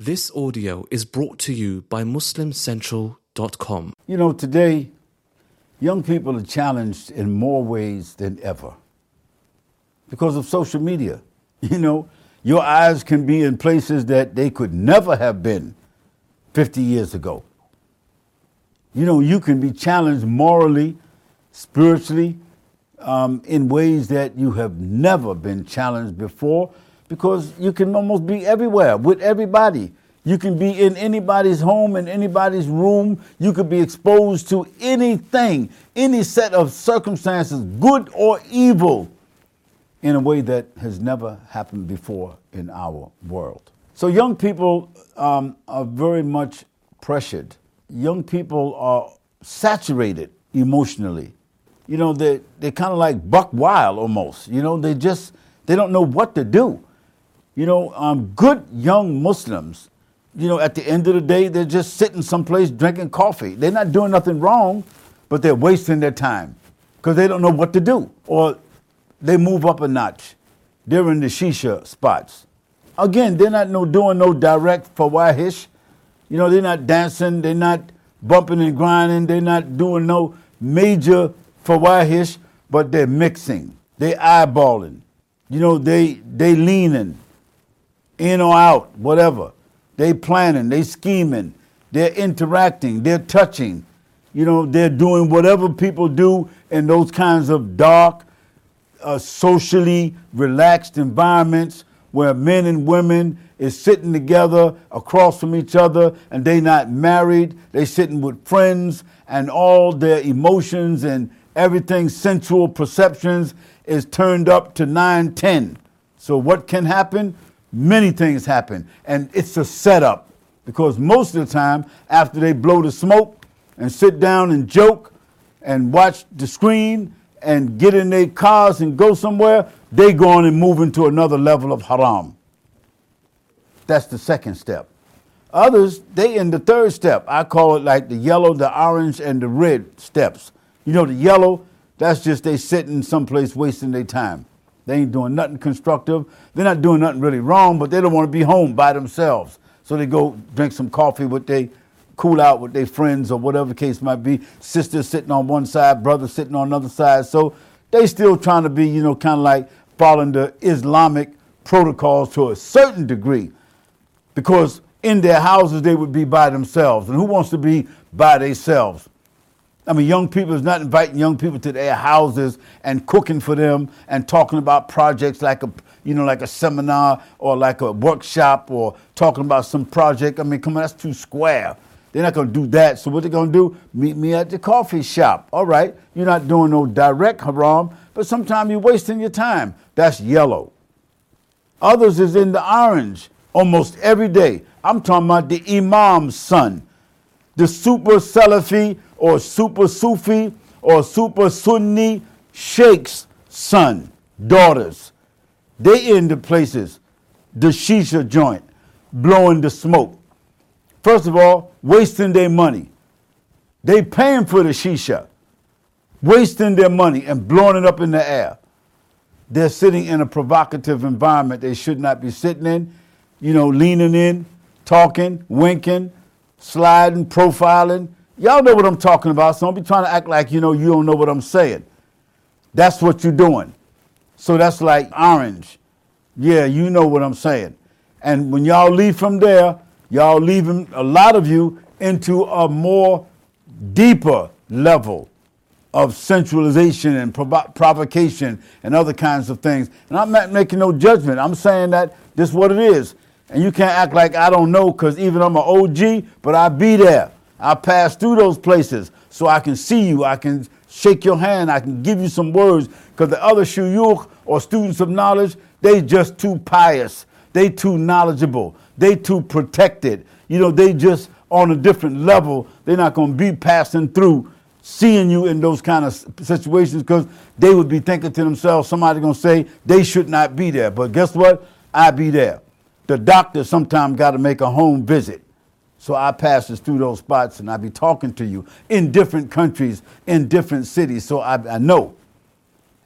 This audio is brought to you by MuslimCentral.com. You know, today, young people are challenged in more ways than ever because of social media. You know, your eyes can be in places that they could never have been 50 years ago. You know, you can be challenged morally, spiritually, um, in ways that you have never been challenged before because you can almost be everywhere with everybody. You can be in anybody's home, in anybody's room. You could be exposed to anything, any set of circumstances, good or evil, in a way that has never happened before in our world. So, young people um, are very much pressured. Young people are saturated emotionally. You know, they, they're kind of like buck wild almost. You know, they just, they don't know what to do. You know, um, good young Muslims, you know, at the end of the day, they're just sitting someplace drinking coffee. They're not doing nothing wrong, but they're wasting their time because they don't know what to do. Or they move up a notch. They're in the shisha spots. Again, they're not no doing no direct fawahish. You know, they're not dancing, they're not bumping and grinding, they're not doing no major fawahish, but they're mixing. They eyeballing. You know, they they leaning in or out, whatever. They planning, they scheming, they're interacting, they're touching. You know, they're doing whatever people do in those kinds of dark, uh, socially relaxed environments where men and women is sitting together across from each other and they not married they sitting with friends and all their emotions and everything sensual perceptions is turned up to 910 so what can happen many things happen. And it's a setup because most of the time, after they blow the smoke and sit down and joke and watch the screen and get in their cars and go somewhere, they go on and move into another level of haram. That's the second step. Others, they in the third step. I call it like the yellow, the orange, and the red steps. You know, the yellow, that's just they sitting someplace wasting their time. They ain't doing nothing constructive. They're not doing nothing really wrong, but they don't want to be home by themselves. So they go drink some coffee with they cool out with their friends or whatever case might be. Sisters sitting on one side, brothers sitting on another side. So they still trying to be, you know, kind of like following the Islamic protocols to a certain degree. Because in their houses they would be by themselves. And who wants to be by themselves? I mean, young people is not inviting young people to their houses and cooking for them and talking about projects like a, you know, like a seminar or like a workshop or talking about some project. I mean, come on, that's too square. They're not going to do that. So what they're going to do? Meet me at the coffee shop. All right, you're not doing no direct haram, but sometimes you're wasting your time. That's yellow. Others is in the orange almost every day. I'm talking about the imam's son, the super Salafi or super Sufi or super Sunni sheikh's son, daughters. They in the places, the shisha joint, blowing the smoke. First of all, wasting their money. They paying for the shisha, wasting their money and blowing it up in the air. They're sitting in a provocative environment they should not be sitting in, you know, leaning in, talking, winking, sliding, profiling, Y'all know what I'm talking about, so don't be trying to act like you know you don't know what I'm saying. That's what you're doing. So that's like orange. Yeah, you know what I'm saying. And when y'all leave from there, y'all leaving a lot of you into a more deeper level of centralization and provo- provocation and other kinds of things. And I'm not making no judgment. I'm saying that this is what it is. And you can't act like I don't know because even I'm an OG, but I be there. I pass through those places so I can see you, I can shake your hand, I can give you some words, because the other shuyukh or students of knowledge, they just too pious, they too knowledgeable, they too protected. You know, they just on a different level. They're not going to be passing through seeing you in those kind of situations because they would be thinking to themselves, somebody going to say they should not be there. But guess what? I be there. The doctor sometimes got to make a home visit. So I passes through those spots and I be talking to you in different countries, in different cities. So I, I know.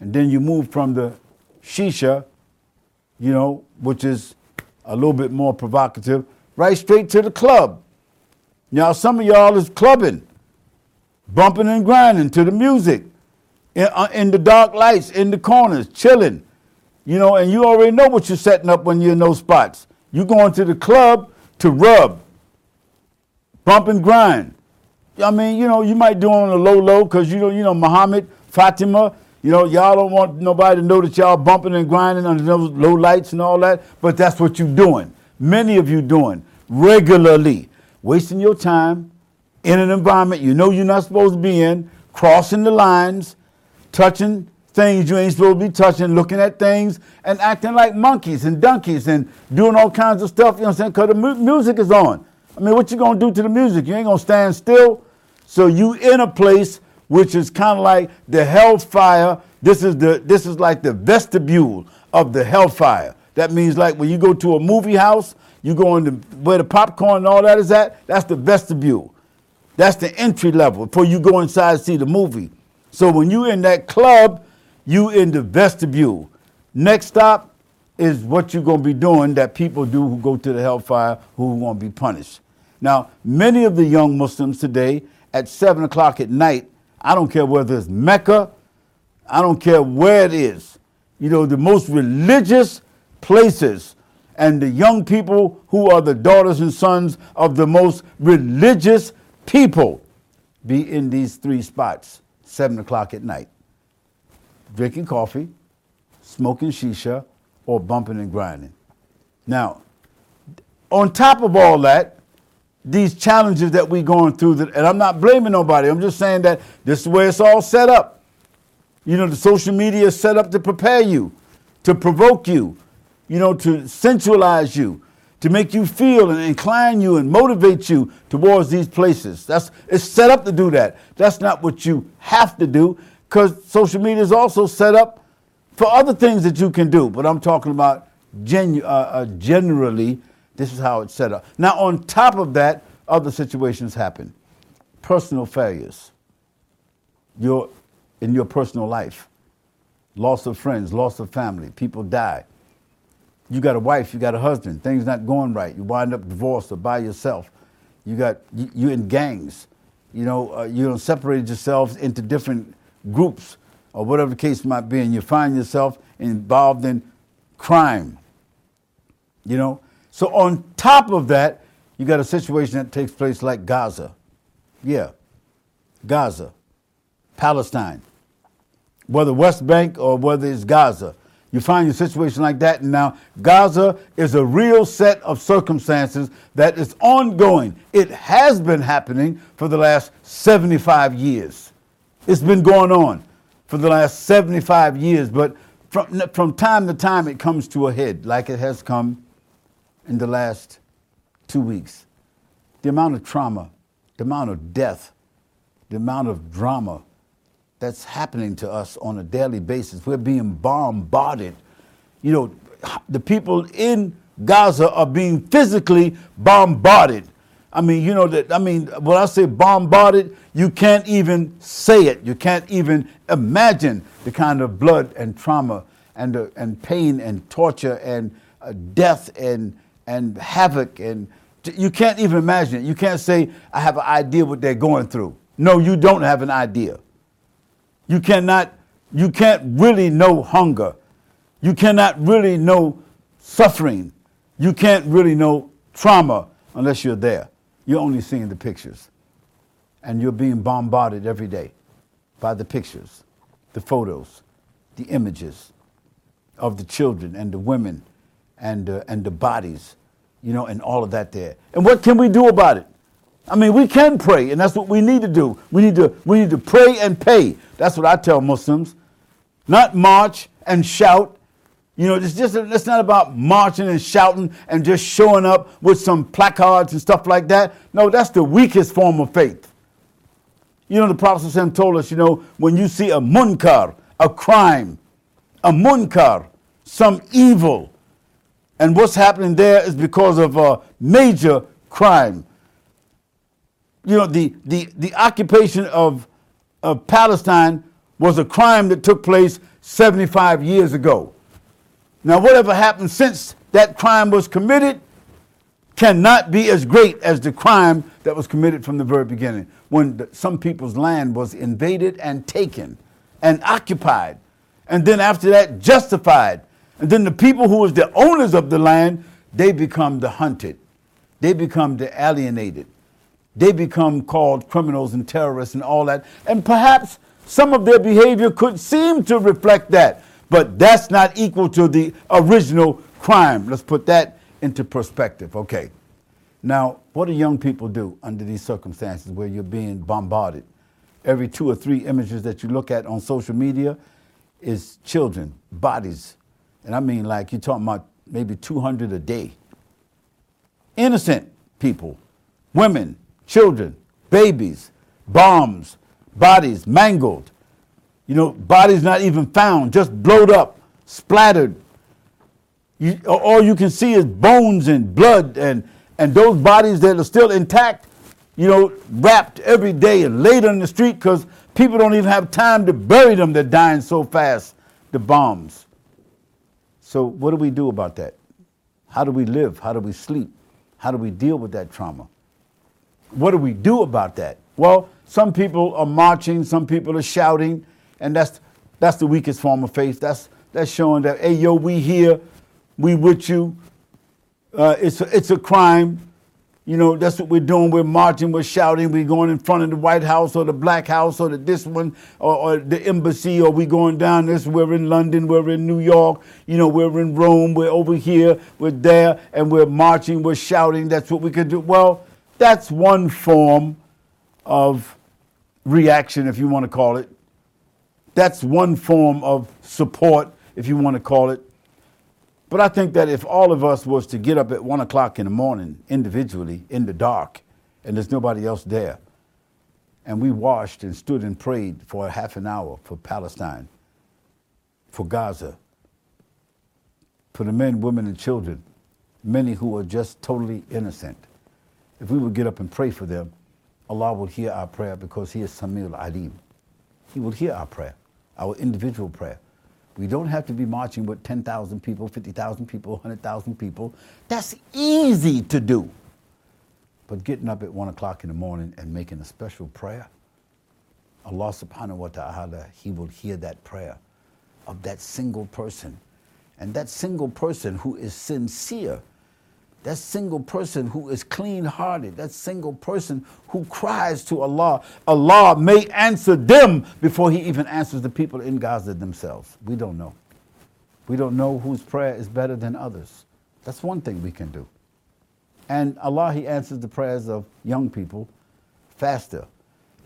And then you move from the shisha, you know, which is a little bit more provocative, right straight to the club. Now, some of y'all is clubbing, bumping and grinding to the music, in, uh, in the dark lights, in the corners, chilling. You know, and you already know what you're setting up when you're in those spots. You're going to the club to rub, bump and grind. I mean, you know, you might do on a low low because you know, you know, Muhammad, Fatima, you know, y'all don't want nobody to know that y'all bumping and grinding under those low lights and all that, but that's what you're doing. Many of you doing regularly, wasting your time in an environment you know you're not supposed to be in, crossing the lines, touching things you ain't supposed to be touching, looking at things and acting like monkeys and donkeys and doing all kinds of stuff, you know what I'm saying? Because the mu- music is on. I mean, what you gonna do to the music? You ain't gonna stand still. So you in a place which is kind of like the hellfire. This is the this is like the vestibule of the hellfire. That means like when you go to a movie house, you go in the where the popcorn and all that is at. That's the vestibule. That's the entry level before you go inside to see the movie. So when you in that club, you in the vestibule. Next stop is what you're going to be doing that people do who go to the hellfire who want to be punished. Now, many of the young Muslims today at 7 o'clock at night, I don't care whether it's Mecca, I don't care where it is, you know, the most religious places and the young people who are the daughters and sons of the most religious people be in these three spots, 7 o'clock at night, drinking coffee, smoking shisha, or bumping and grinding. Now, on top of all that, these challenges that we're going through, that, and I'm not blaming nobody, I'm just saying that this is where it's all set up. You know, the social media is set up to prepare you, to provoke you, you know, to sensualize you, to make you feel and incline you and motivate you towards these places. That's it's set up to do that. That's not what you have to do, because social media is also set up for other things that you can do. But I'm talking about genu- uh, uh, generally this is how it's set up. Now, on top of that, other situations happen. Personal failures. Your, in your personal life. Loss of friends, loss of family, people die. You got a wife, you got a husband, things not going right. You wind up divorced or by yourself. You got you, you in gangs. You know, uh, you separated yourselves into different groups or whatever the case might be, and you find yourself involved in crime. You know, so on top of that, you got a situation that takes place like Gaza. Yeah, Gaza, Palestine, whether West Bank or whether it's Gaza. You find a situation like that, and now Gaza is a real set of circumstances that is ongoing. It has been happening for the last 75 years. It's been going on for the last 75 years, but from, from time to time it comes to a head, like it has come in the last two weeks. The amount of trauma, the amount of death, the amount of drama that's happening to us on a daily basis. We're being bombarded. You know, the people in Gaza are being physically bombarded. I mean, you know that. I mean, when I say bombarded, you can't even say it. You can't even imagine the kind of blood and trauma and uh, and pain and torture and uh, death and and havoc and you can't even imagine it. You can't say, I have an idea what they're going through. No, you don't have an idea. You cannot, you can't really know hunger. You cannot really know suffering. You can't really know trauma unless you're there. You're only seeing the pictures. And you're being bombarded every day by the pictures, the photos, the images of the children and the women and, uh, and the bodies, you know, and all of that there. And what can we do about it? I mean, we can pray, and that's what we need to do. We need to, we need to pray and pay. That's what I tell Muslims. Not march and shout. You know, it's just it's not about marching and shouting and just showing up with some placards and stuff like that. No, that's the weakest form of faith. You know, the Prophet told us, you know, when you see a munkar, a crime, a munkar, some evil, and what's happening there is because of a major crime. You know, the, the, the occupation of, of Palestine was a crime that took place 75 years ago. Now, whatever happened since that crime was committed cannot be as great as the crime that was committed from the very beginning when the, some people's land was invaded and taken and occupied and then after that justified. And then the people who was the owners of the land they become the hunted. They become the alienated. They become called criminals and terrorists and all that. And perhaps some of their behavior could seem to reflect that but that's not equal to the original crime let's put that into perspective okay now what do young people do under these circumstances where you're being bombarded every two or three images that you look at on social media is children, bodies. And I mean, like, you're talking about maybe 200 a day. Innocent people, women, children, babies, bombs, bodies mangled. You know, bodies not even found, just blowed up, splattered. You, all you can see is bones and blood, and, and those bodies that are still intact you know, wrapped every day and laid on the street because people don't even have time to bury them. They're dying so fast, the bombs. So, what do we do about that? How do we live? How do we sleep? How do we deal with that trauma? What do we do about that? Well, some people are marching, some people are shouting, and that's, that's the weakest form of faith. That's, that's showing that, hey, yo, we here, we with you. Uh, it's, a, it's a crime you know, that's what we're doing. We're marching, we're shouting, we're going in front of the White House or the Black House or the, this one or, or the embassy, or we going down this. We're in London, we're in New York, you know, we're in Rome, we're over here, we're there, and we're marching, we're shouting. That's what we could do. Well, that's one form of reaction, if you want to call it. That's one form of support, if you want to call it. But I think that if all of us was to get up at one o'clock in the morning individually in the dark and there's nobody else there, and we washed and stood and prayed for a half an hour for Palestine, for Gaza, for the men, women, and children, many who are just totally innocent. If we would get up and pray for them, Allah will hear our prayer because He is Samil Alim. He will hear our prayer, our individual prayer. We don't have to be marching with 10,000 people, 50,000 people, 100,000 people. That's easy to do. But getting up at 1 o'clock in the morning and making a special prayer, Allah subhanahu wa ta'ala, He will hear that prayer of that single person. And that single person who is sincere that single person who is clean hearted, that single person who cries to Allah, Allah may answer them before He even answers the people in Gaza themselves. We don't know. We don't know whose prayer is better than others. That's one thing we can do. And Allah, He answers the prayers of young people faster.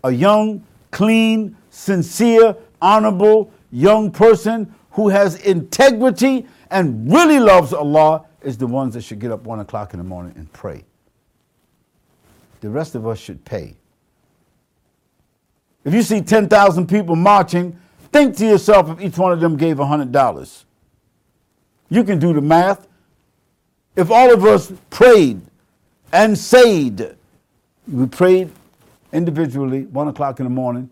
A young, clean, sincere, honorable young person who has integrity and really loves Allah is the ones that should get up one o'clock in the morning and pray. The rest of us should pay. If you see 10,000 people marching, think to yourself if each one of them gave $100. You can do the math. If all of us prayed and said, we prayed individually, one o'clock in the morning,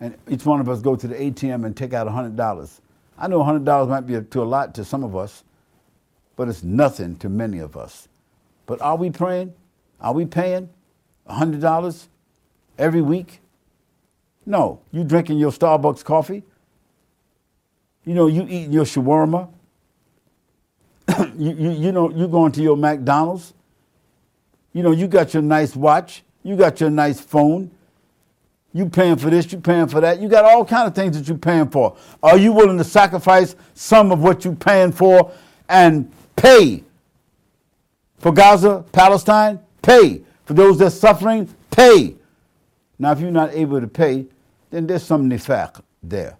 and each one of us go to the ATM and take out $100. I know $100 might be to a lot to some of us, but it's nothing to many of us. But are we praying? Are we paying $100 every week? No. You drinking your Starbucks coffee? You know, you eating your shawarma? you, you, you know, you going to your McDonald's? You know, you got your nice watch. You got your nice phone. You paying for this, you paying for that. You got all kind of things that you paying for. Are you willing to sacrifice some of what you paying for and pay. For Gaza, Palestine, pay. For those that are suffering, pay. Now, if you're not able to pay, then there's some nifaq there.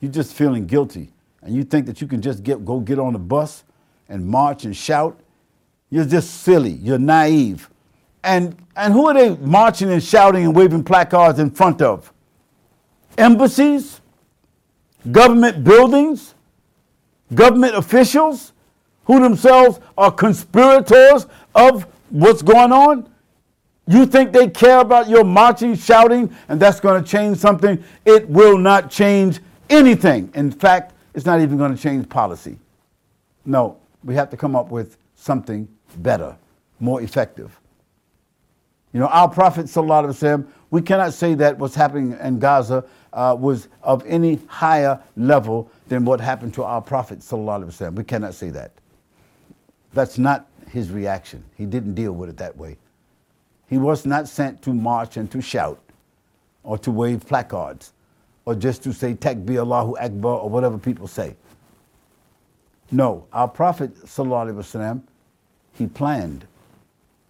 You're just feeling guilty, and you think that you can just get, go get on the bus and march and shout. You're just silly. You're naive. And, and who are they marching and shouting and waving placards in front of? Embassies? Government buildings? Government officials? who themselves are conspirators of what's going on? You think they care about your marching, shouting, and that's going to change something? It will not change anything. In fact, it's not even going to change policy. No, we have to come up with something better, more effective. You know, our Prophet, وسلم, we cannot say that what's happening in Gaza uh, was of any higher level than what happened to our Prophet. وسلم. We cannot say that. That's not his reaction. He didn't deal with it that way. He was not sent to march and to shout or to wave placards or just to say Takbir Allahu Akbar or whatever people say. No, our Prophet وسلم, he planned.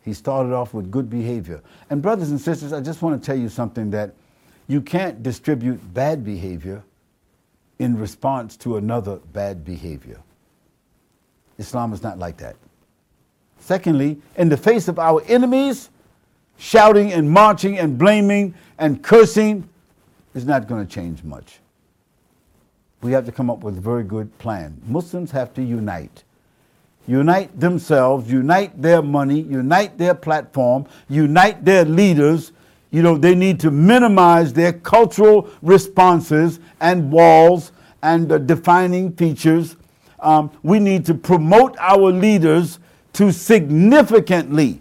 he started off with good behavior. And brothers and sisters, I just want to tell you something that you can't distribute bad behavior in response to another bad behavior. Islam is not like that. Secondly, in the face of our enemies, shouting and marching and blaming and cursing is not going to change much. We have to come up with a very good plan. Muslims have to unite. Unite themselves, unite their money, unite their platform, unite their leaders. You know, they need to minimize their cultural responses and walls and uh, defining features. Um, we need to promote our leaders to significantly,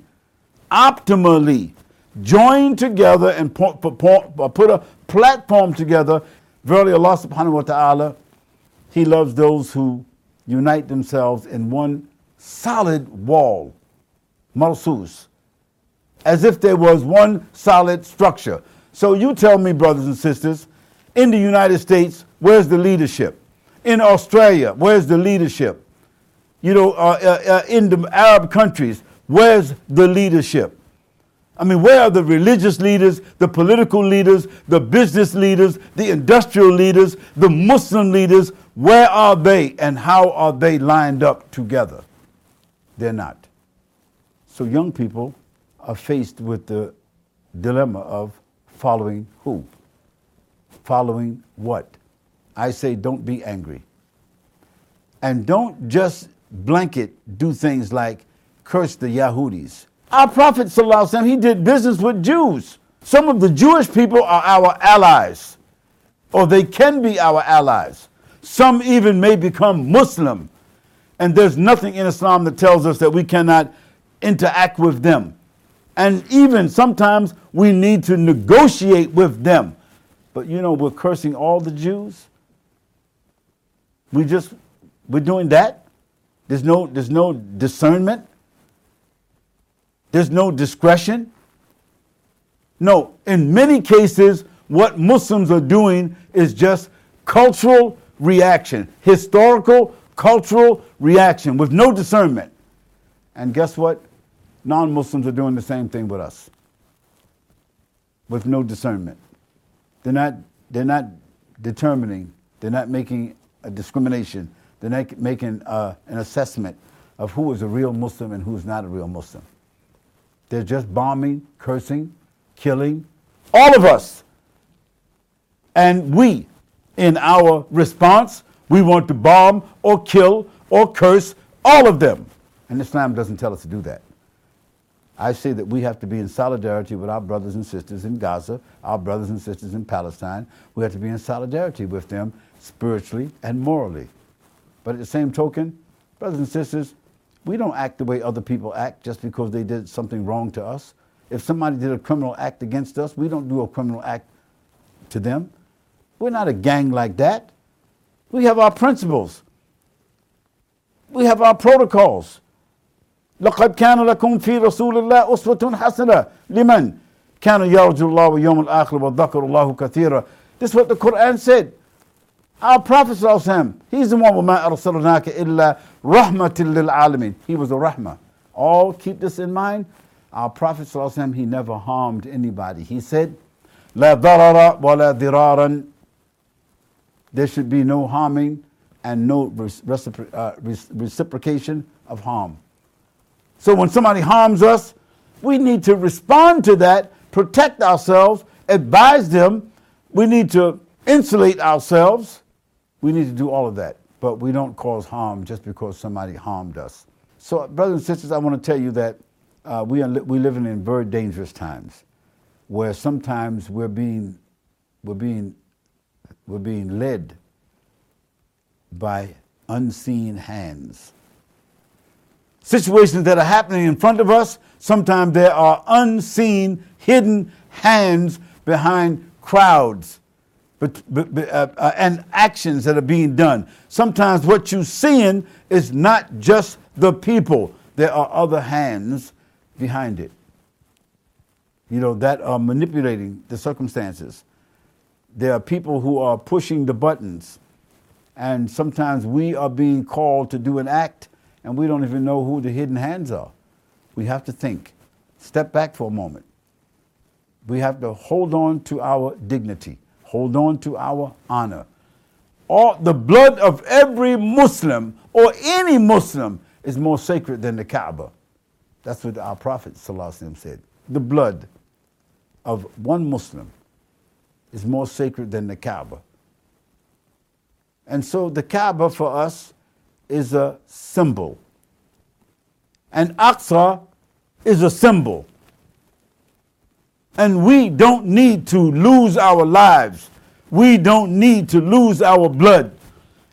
optimally join together and put, put a platform together. Verily, Allah subhanahu wa ta'ala, He loves those who unite themselves in one solid wall, marsus, as if there was one solid structure. So you tell me, brothers and sisters, in the United States, where's the leadership? In Australia, where's the leadership? You know, uh, uh, uh, in the Arab countries, where's the leadership? I mean, where are the religious leaders, the political leaders, the business leaders, the industrial leaders, the Muslim leaders? Where are they and how are they lined up together? They're not. So young people are faced with the dilemma of following who? Following what? I say don't be angry. And don't just blanket do things like curse the Yahudis our Prophet, ﷺ, he did business with Jews. Some of the Jewish people are our allies, or they can be our allies. Some even may become Muslim. And there's nothing in Islam that tells us that we cannot interact with them. And even sometimes we need to negotiate with them. But you know, we're cursing all the Jews. We just, we're doing that. There's no, there's no discernment. There's no discretion. No, in many cases, what Muslims are doing is just cultural reaction, historical, cultural reaction with no discernment. And guess what? Non Muslims are doing the same thing with us with no discernment. They're not, they're not determining, they're not making a discrimination, they're not making uh, an assessment of who is a real Muslim and who's not a real Muslim. They're just bombing, cursing, killing, all of us. And we, in our response, we want to bomb or kill or curse all of them. And Islam doesn't tell us to do that. I say that we have to be in solidarity with our brothers and sisters in Gaza, our brothers and sisters in Palestine. We have to be in solidarity with them spiritually and morally. But at the same token, brothers and sisters, we don't act the way other people act just because they did something wrong to us. If somebody did a criminal act against us, we don't do a criminal act to them. We're not a gang like that. We have our principles. We have our protocols. لقد كان لكم في رسول الله أسوة حسنة لمن كان يرجو الله واليوم الآخر وذكر الله كثيرا. This is what the Quran said. Our Prophet he's the one وَمَا أَرْسَلْنَاكَ إِلَّا رَحْمَةٍ لِلْعَالَمِينَ He was a rahmah. All keep this in mind. Our Prophet he never harmed anybody. He said, لا ضرر ولا ضرارا there should be no harming and no uh, reciprocation of harm. So when somebody harms us, we need to respond to that, protect ourselves, advise them. We need to insulate ourselves we need to do all of that, but we don't cause harm just because somebody harmed us. So, brothers and sisters, I want to tell you that uh, we are li- we living in very dangerous times, where sometimes we're being we're being we're being led by unseen hands. situations that are happening in front of us, sometimes there are unseen, hidden hands behind crowds but, but, uh, uh, and actions that are being done. Sometimes what you're seeing is not just the people, there are other hands behind it. You know, that are manipulating the circumstances. There are people who are pushing the buttons. And sometimes we are being called to do an act and we don't even know who the hidden hands are. We have to think, step back for a moment. We have to hold on to our dignity hold on to our honor. All, the blood of every Muslim or any Muslim is more sacred than the Kaaba. That's what our Prophet said. The blood of one Muslim is more sacred than the Kaaba. And so the Kaaba for us is a symbol. And Aqsa is a symbol. And we don't need to lose our lives. We don't need to lose our blood.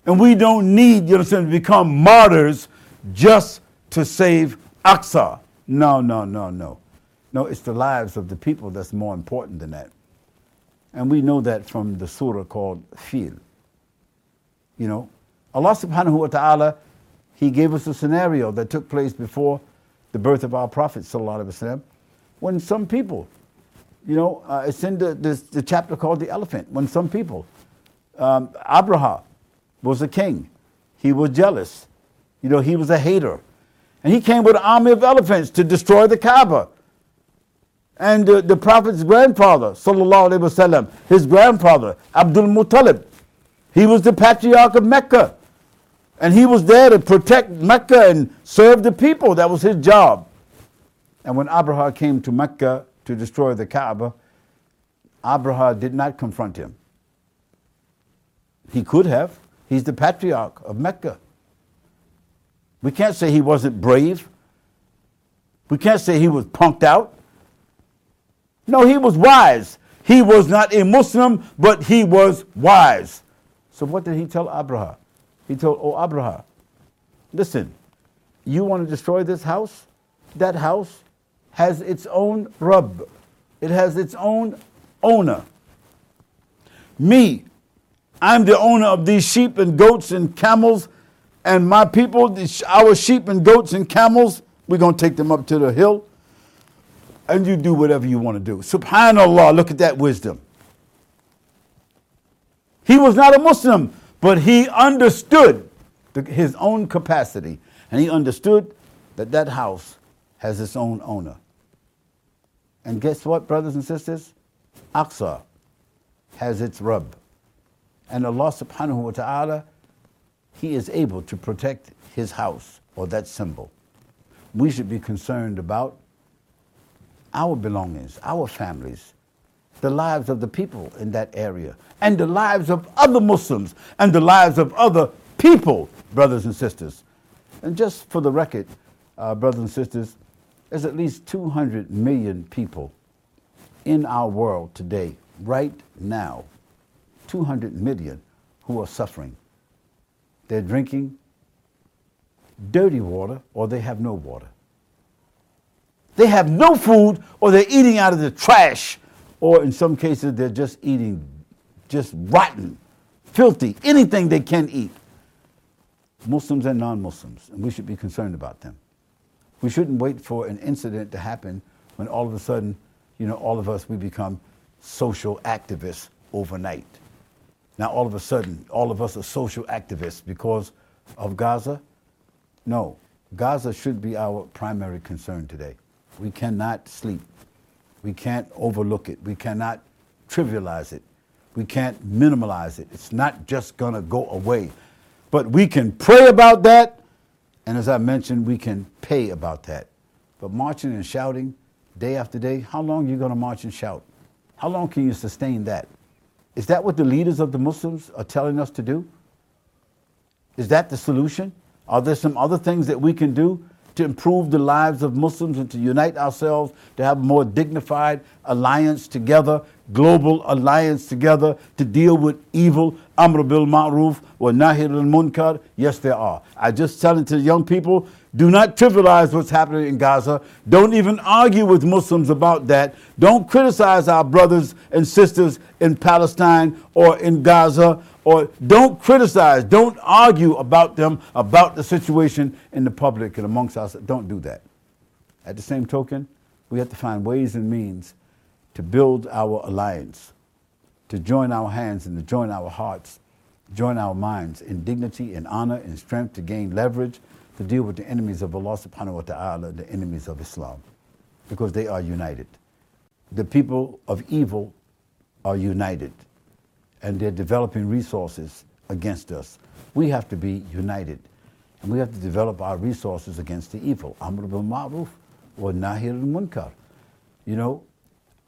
And we don't need, you understand, to become martyrs just to save Aqsa. No, no, no, no. No, it's the lives of the people that's more important than that. And we know that from the surah called Fil. You know, Allah subhanahu wa ta'ala, He gave us a scenario that took place before the birth of our Prophet, when some people you know, uh, it's in the, the, the, chapter called The Elephant, when some people, um, Abraha was a king. He was jealous. You know, he was a hater. And he came with an army of elephants to destroy the Kaaba. And uh, the Prophet's grandfather, sallallahu alaihi wasallam, his grandfather, Abdul Muttalib, he was the patriarch of Mecca. And he was there to protect Mecca and serve the people. That was his job. And when Abraha came to Mecca to destroy the Kaaba, Abraha did not confront him. He could have. He's the patriarch of Mecca. We can't say he wasn't brave. We can't say he was punked out. No, he was wise. He was not a Muslim, but he was wise. So what did he tell Abraha? He told, Oh, Abraha, listen, you want to destroy this house? That house has its own Rabb. It has its own owner. Me, I'm the owner of these sheep and goats and camels, and my people, our sheep and goats and camels, we're going to take them up to the hill, and you do whatever you want to do. Subhanallah, look at that wisdom. He was not a Muslim, but he understood the, his own capacity, and he understood that that house has its own owner. And guess what, brothers and sisters? Aqsa has its Rabb. And Allah subhanahu wa ta'ala, He is able to protect His house or that symbol. We should be concerned about our belongings, our families, the lives of the people in that area, and the lives of other Muslims, and the lives of other people, brothers and sisters. And just for the record, uh, brothers and sisters, there's at least 200 million people in our world today, right now, 200 million who are suffering. They're drinking dirty water or they have no water. They have no food or they're eating out of the trash or in some cases they're just eating just rotten, filthy, anything they can eat. Muslims and non Muslims, and we should be concerned about them. We shouldn't wait for an incident to happen when all of a sudden, you know, all of us, we become social activists overnight. Now, all of a sudden, all of us are social activists because of Gaza? No. Gaza should be our primary concern today. We cannot sleep. We can't overlook it. We cannot trivialize it. We can't minimalize it. It's not just going to go away. But we can pray about that and as I mentioned, we can pay about that. But marching and shouting day after day, how long are you going to march and shout? How long can you sustain that? Is that what the leaders of the Muslims are telling us to do? Is that the solution? Are there some other things that we can do to improve the lives of Muslims and to unite ourselves to have a more dignified alliance together, global alliance together to deal with evil, amr bil ma'ruf, wa nahir al munkar? Yes, there are. I just telling to the young people, do not trivialize what's happening in Gaza. Don't even argue with Muslims about that. Don't criticize our brothers and sisters in Palestine or in Gaza. Or don't criticize, don't argue about them, about the situation in the public and amongst us. Don't do that. At the same token, we have to find ways and means to build our alliance, to join our hands and to join our hearts, join our minds in dignity, in honor, in strength, to gain leverage, to deal with the enemies of Allah subhanahu wa ta'ala, the enemies of Islam, because they are united. The people of evil are united, and they're developing resources against us. We have to be united, and we have to develop our resources against the evil. Amr bil ma'ruf or nahir al munkar. You know,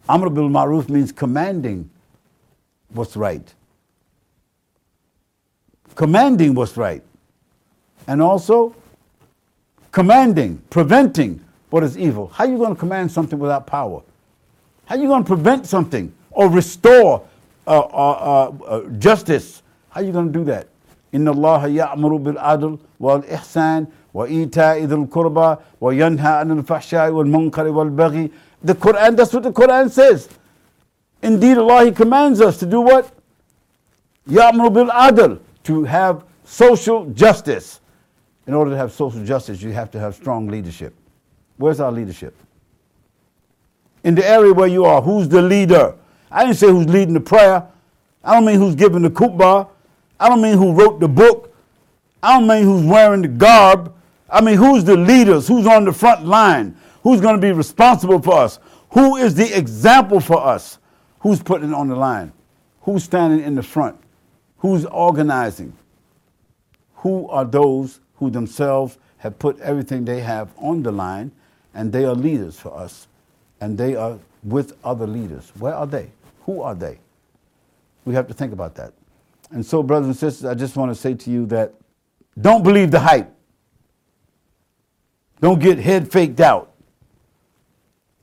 Amr bil Ma'ruf means commanding what's right. Commanding what's right. And also commanding, preventing what is evil. How are you going to command something without power? How are you going to prevent something or restore uh, uh, uh, uh justice? How are you going to do that? إن الله يأمر بالعدل والإحسان وإيتاء ذي القربى وينهى عن الفحشاء والمنكر والبغي the Quran, that's what the Quran says. Indeed, Allah He commands us to do what? Ya'muru bil adl, to have social justice. In order to have social justice, you have to have strong leadership. Where's our leadership? In the area where you are, who's the leader? I didn't say who's leading the prayer. I don't mean who's giving the khutbah. I don't mean who wrote the book. I don't mean who's wearing the garb. I mean who's the leaders, who's on the front line, Who's going to be responsible for us? Who is the example for us? Who's putting it on the line? Who's standing in the front? Who's organizing? Who are those who themselves have put everything they have on the line and they are leaders for us and they are with other leaders? Where are they? Who are they? We have to think about that. And so, brothers and sisters, I just want to say to you that don't believe the hype. Don't get head faked out.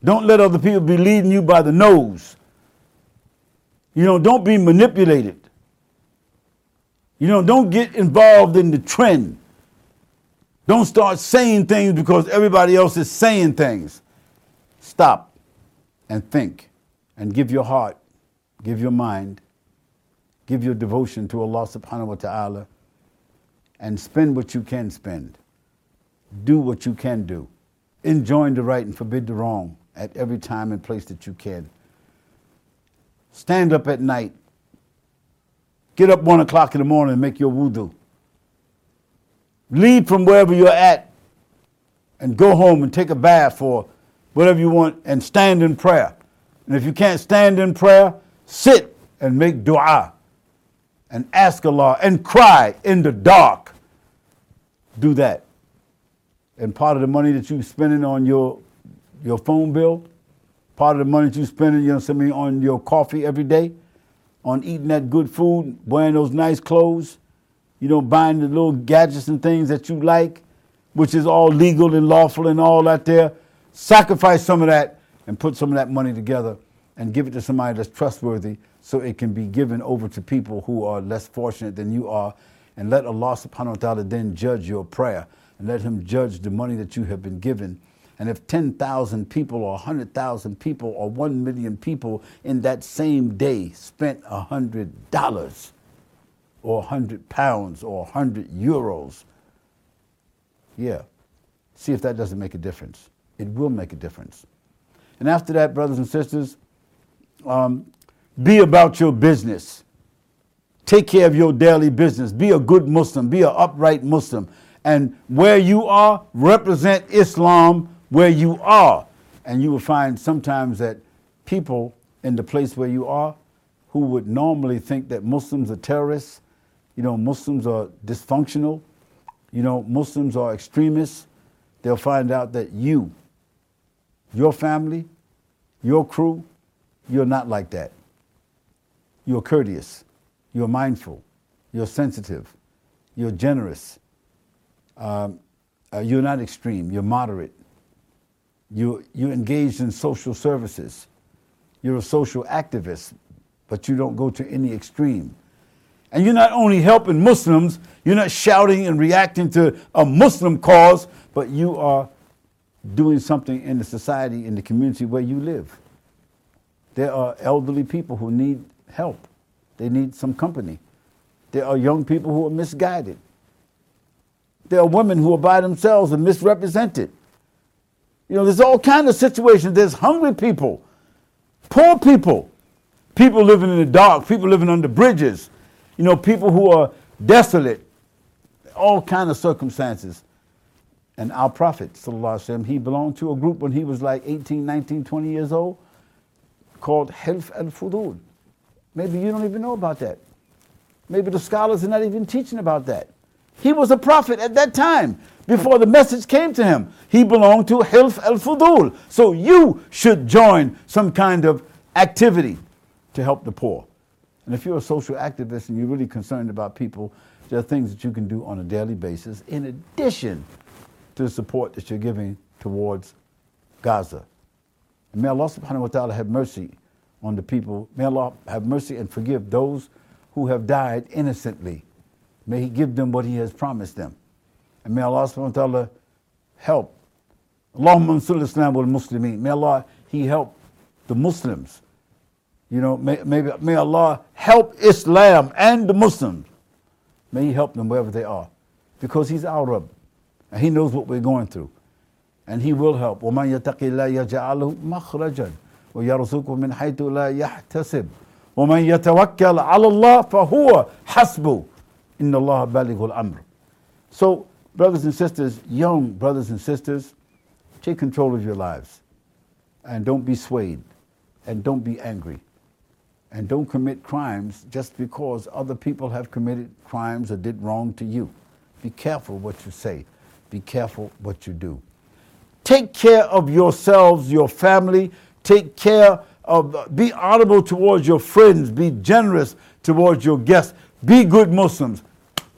Don't let other people be leading you by the nose. You know, don't be manipulated. You know, don't get involved in the trend. Don't start saying things because everybody else is saying things. Stop and think and give your heart, give your mind, give your devotion to Allah subhanahu wa ta'ala and spend what you can spend. Do what you can do. Enjoin the right and forbid the wrong at every time and place that you can. Stand up at night. Get up one o'clock in the morning and make your wudu. Leave from wherever you're at and go home and take a bath or whatever you want and stand in prayer. And if you can't stand in prayer, sit and make dua and ask Allah and cry in the dark. Do that. And part of the money that you're spending on your your phone bill, part of the money that you spending, you know, something on your coffee every day, on eating that good food, wearing those nice clothes, you know, buying the little gadgets and things that you like, which is all legal and lawful and all that there. Sacrifice some of that and put some of that money together and give it to somebody that's trustworthy so it can be given over to people who are less fortunate than you are. And let Allah subhanahu wa ta'ala then judge your prayer and let Him judge the money that you have been given and if 10,000 people or 100,000 people or 1 million people in that same day spent $100 or 100 pounds or 100 euros, yeah, see if that doesn't make a difference. It will make a difference. And after that, brothers and sisters, um, be about your business. Take care of your daily business. Be a good Muslim. Be an upright Muslim. And where you are, represent Islam where you are. And you will find sometimes that people in the place where you are who would normally think that Muslims are terrorists, you know, Muslims are dysfunctional, you know, Muslims are extremists, they'll find out that you, your family, your crew, you're not like that. You're courteous, you're mindful, you're sensitive, you're generous, um, uh, you're not extreme, you're moderate, you, you engaged in social services. You're a social activist, but you don't go to any extreme. And you're not only helping Muslims, you're not shouting and reacting to a Muslim cause, but you are doing something in the society, in the community where you live. There are elderly people who need help, they need some company. There are young people who are misguided. There are women who are by themselves and misrepresented. You know, there's all kinds of situations. There's hungry people, poor people, people living in the dark, people living under bridges, you know, people who are desolate, all kinds of circumstances. And our prophet, وسلم, he belonged to a group when he was like 18, 19, 20 years old called Hilf al Fudul. Maybe you don't even know about that. Maybe the scholars are not even teaching about that. He was a prophet at that time before the message came to him. He belonged to Hilf al Fudul. So you should join some kind of activity to help the poor. And if you're a social activist and you're really concerned about people, there are things that you can do on a daily basis in addition to the support that you're giving towards Gaza. And may Allah subhanahu wa ta'ala have mercy on the people. May Allah have mercy and forgive those who have died innocently. May He give them what He has promised them. And may Allah subhanahu wa ta'ala help. Allahumma ansur Islam wal Muslimin. May Allah, He help the Muslims. You know, may, may, may Allah help Islam and the Muslims. May He help them wherever they are. Because He's our Rabb. And He knows what we're going through. And He will help. وَمَنْ يَتَقِ اللَّهِ يَجْعَلْهُ مَخْرَجًا وَيَرْزُقْهُ مِنْ حَيْثُ لَا يَحْتَسِبُ وَمَنْ يَتَوَكَّلْ عَلَى اللَّهِ فَهُوَ حَسْبُهُ Allah balighul amr. So, brothers and sisters, young brothers and sisters, take control of your lives. And don't be swayed. And don't be angry. And don't commit crimes just because other people have committed crimes or did wrong to you. Be careful what you say. Be careful what you do. Take care of yourselves, your family. Take care of, be honorable towards your friends. Be generous towards your guests. Be good Muslims.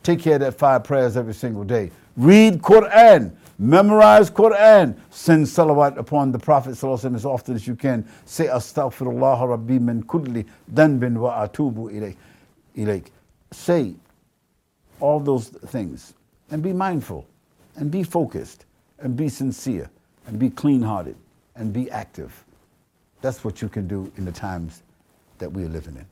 Take care of that five prayers every single day. Read Quran. Memorize Quran. Send salawat upon the Prophet as often as you can. Say astaghfirullah rabbi min kulli dhanbin wa atubu ilayk. Say all those things and be mindful and be focused and be sincere and be clean hearted and be active. That's what you can do in the times that we are living in.